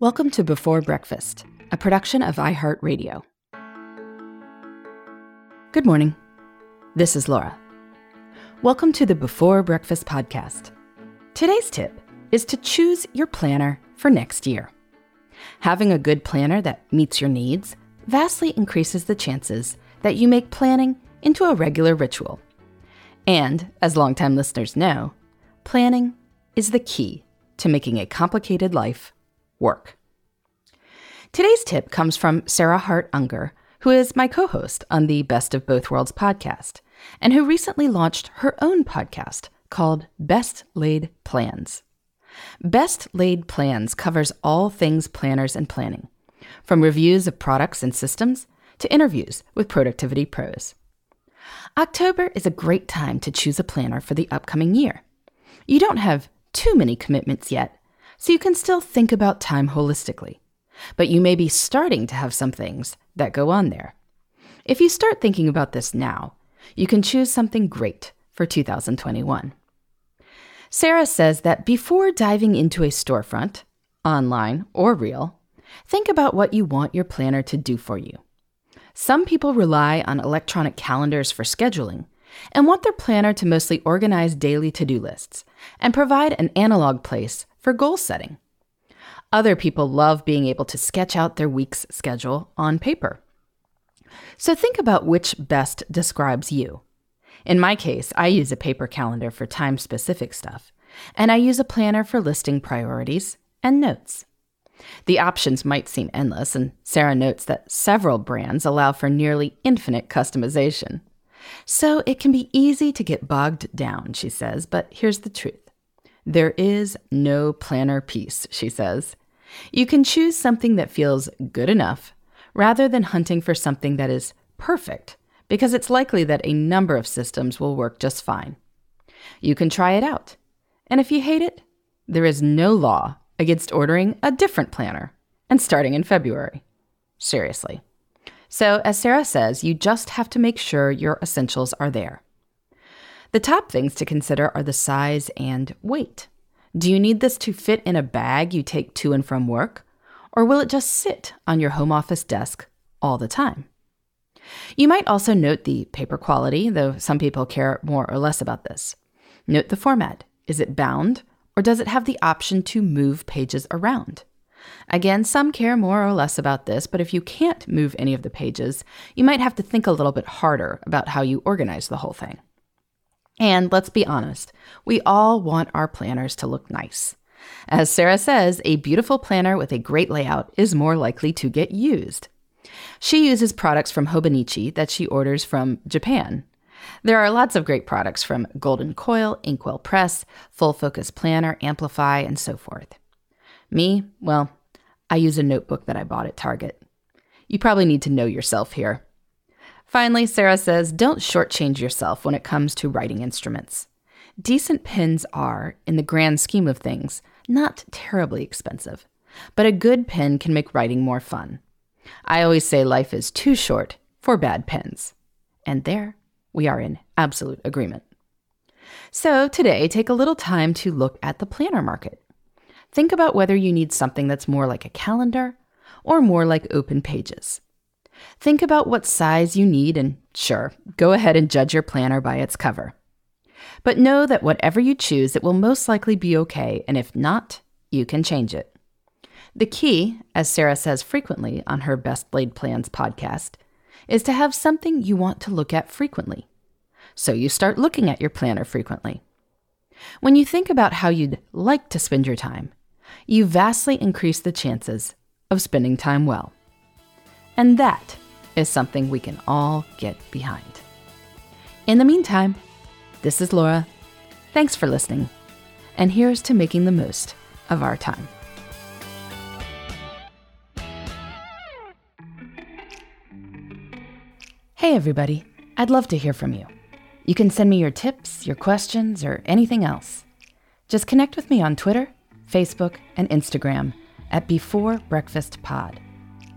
Welcome to Before Breakfast, a production of iHeartRadio. Good morning. This is Laura. Welcome to the Before Breakfast podcast. Today's tip is to choose your planner for next year. Having a good planner that meets your needs vastly increases the chances that you make planning into a regular ritual. And, as longtime listeners know, planning is the key to making a complicated life work. Today's tip comes from Sarah Hart Unger, who is my co host on the Best of Both Worlds podcast, and who recently launched her own podcast called Best Laid Plans. Best Laid Plans covers all things planners and planning, from reviews of products and systems to interviews with productivity pros. October is a great time to choose a planner for the upcoming year. You don't have too many commitments yet, so you can still think about time holistically. But you may be starting to have some things that go on there. If you start thinking about this now, you can choose something great for 2021. Sarah says that before diving into a storefront, online or real, think about what you want your planner to do for you. Some people rely on electronic calendars for scheduling and want their planner to mostly organize daily to do lists and provide an analog place for goal setting. Other people love being able to sketch out their week's schedule on paper. So think about which best describes you. In my case, I use a paper calendar for time specific stuff, and I use a planner for listing priorities and notes. The options might seem endless, and Sarah notes that several brands allow for nearly infinite customization. So it can be easy to get bogged down, she says, but here's the truth there is no planner peace, she says. You can choose something that feels good enough rather than hunting for something that is perfect, because it's likely that a number of systems will work just fine. You can try it out, and if you hate it, there is no law against ordering a different planner and starting in February. Seriously. So, as Sarah says, you just have to make sure your essentials are there. The top things to consider are the size and weight. Do you need this to fit in a bag you take to and from work? Or will it just sit on your home office desk all the time? You might also note the paper quality, though some people care more or less about this. Note the format. Is it bound, or does it have the option to move pages around? Again, some care more or less about this, but if you can't move any of the pages, you might have to think a little bit harder about how you organize the whole thing. And let's be honest, we all want our planners to look nice. As Sarah says, a beautiful planner with a great layout is more likely to get used. She uses products from Hobonichi that she orders from Japan. There are lots of great products from Golden Coil, Inkwell Press, Full Focus Planner, Amplify, and so forth. Me, well, I use a notebook that I bought at Target. You probably need to know yourself here. Finally, Sarah says don't shortchange yourself when it comes to writing instruments. Decent pens are, in the grand scheme of things, not terribly expensive, but a good pen can make writing more fun. I always say life is too short for bad pens. And there, we are in absolute agreement. So, today, take a little time to look at the planner market. Think about whether you need something that's more like a calendar or more like open pages. Think about what size you need and sure, go ahead and judge your planner by its cover. But know that whatever you choose, it will most likely be okay, and if not, you can change it. The key, as Sarah says frequently on her Best Laid Plans podcast, is to have something you want to look at frequently. So you start looking at your planner frequently. When you think about how you'd like to spend your time, you vastly increase the chances of spending time well. And that is something we can all get behind. In the meantime, this is Laura. Thanks for listening. And here's to making the most of our time. Hey, everybody. I'd love to hear from you. You can send me your tips, your questions, or anything else. Just connect with me on Twitter, Facebook, and Instagram at Before Breakfast Pod.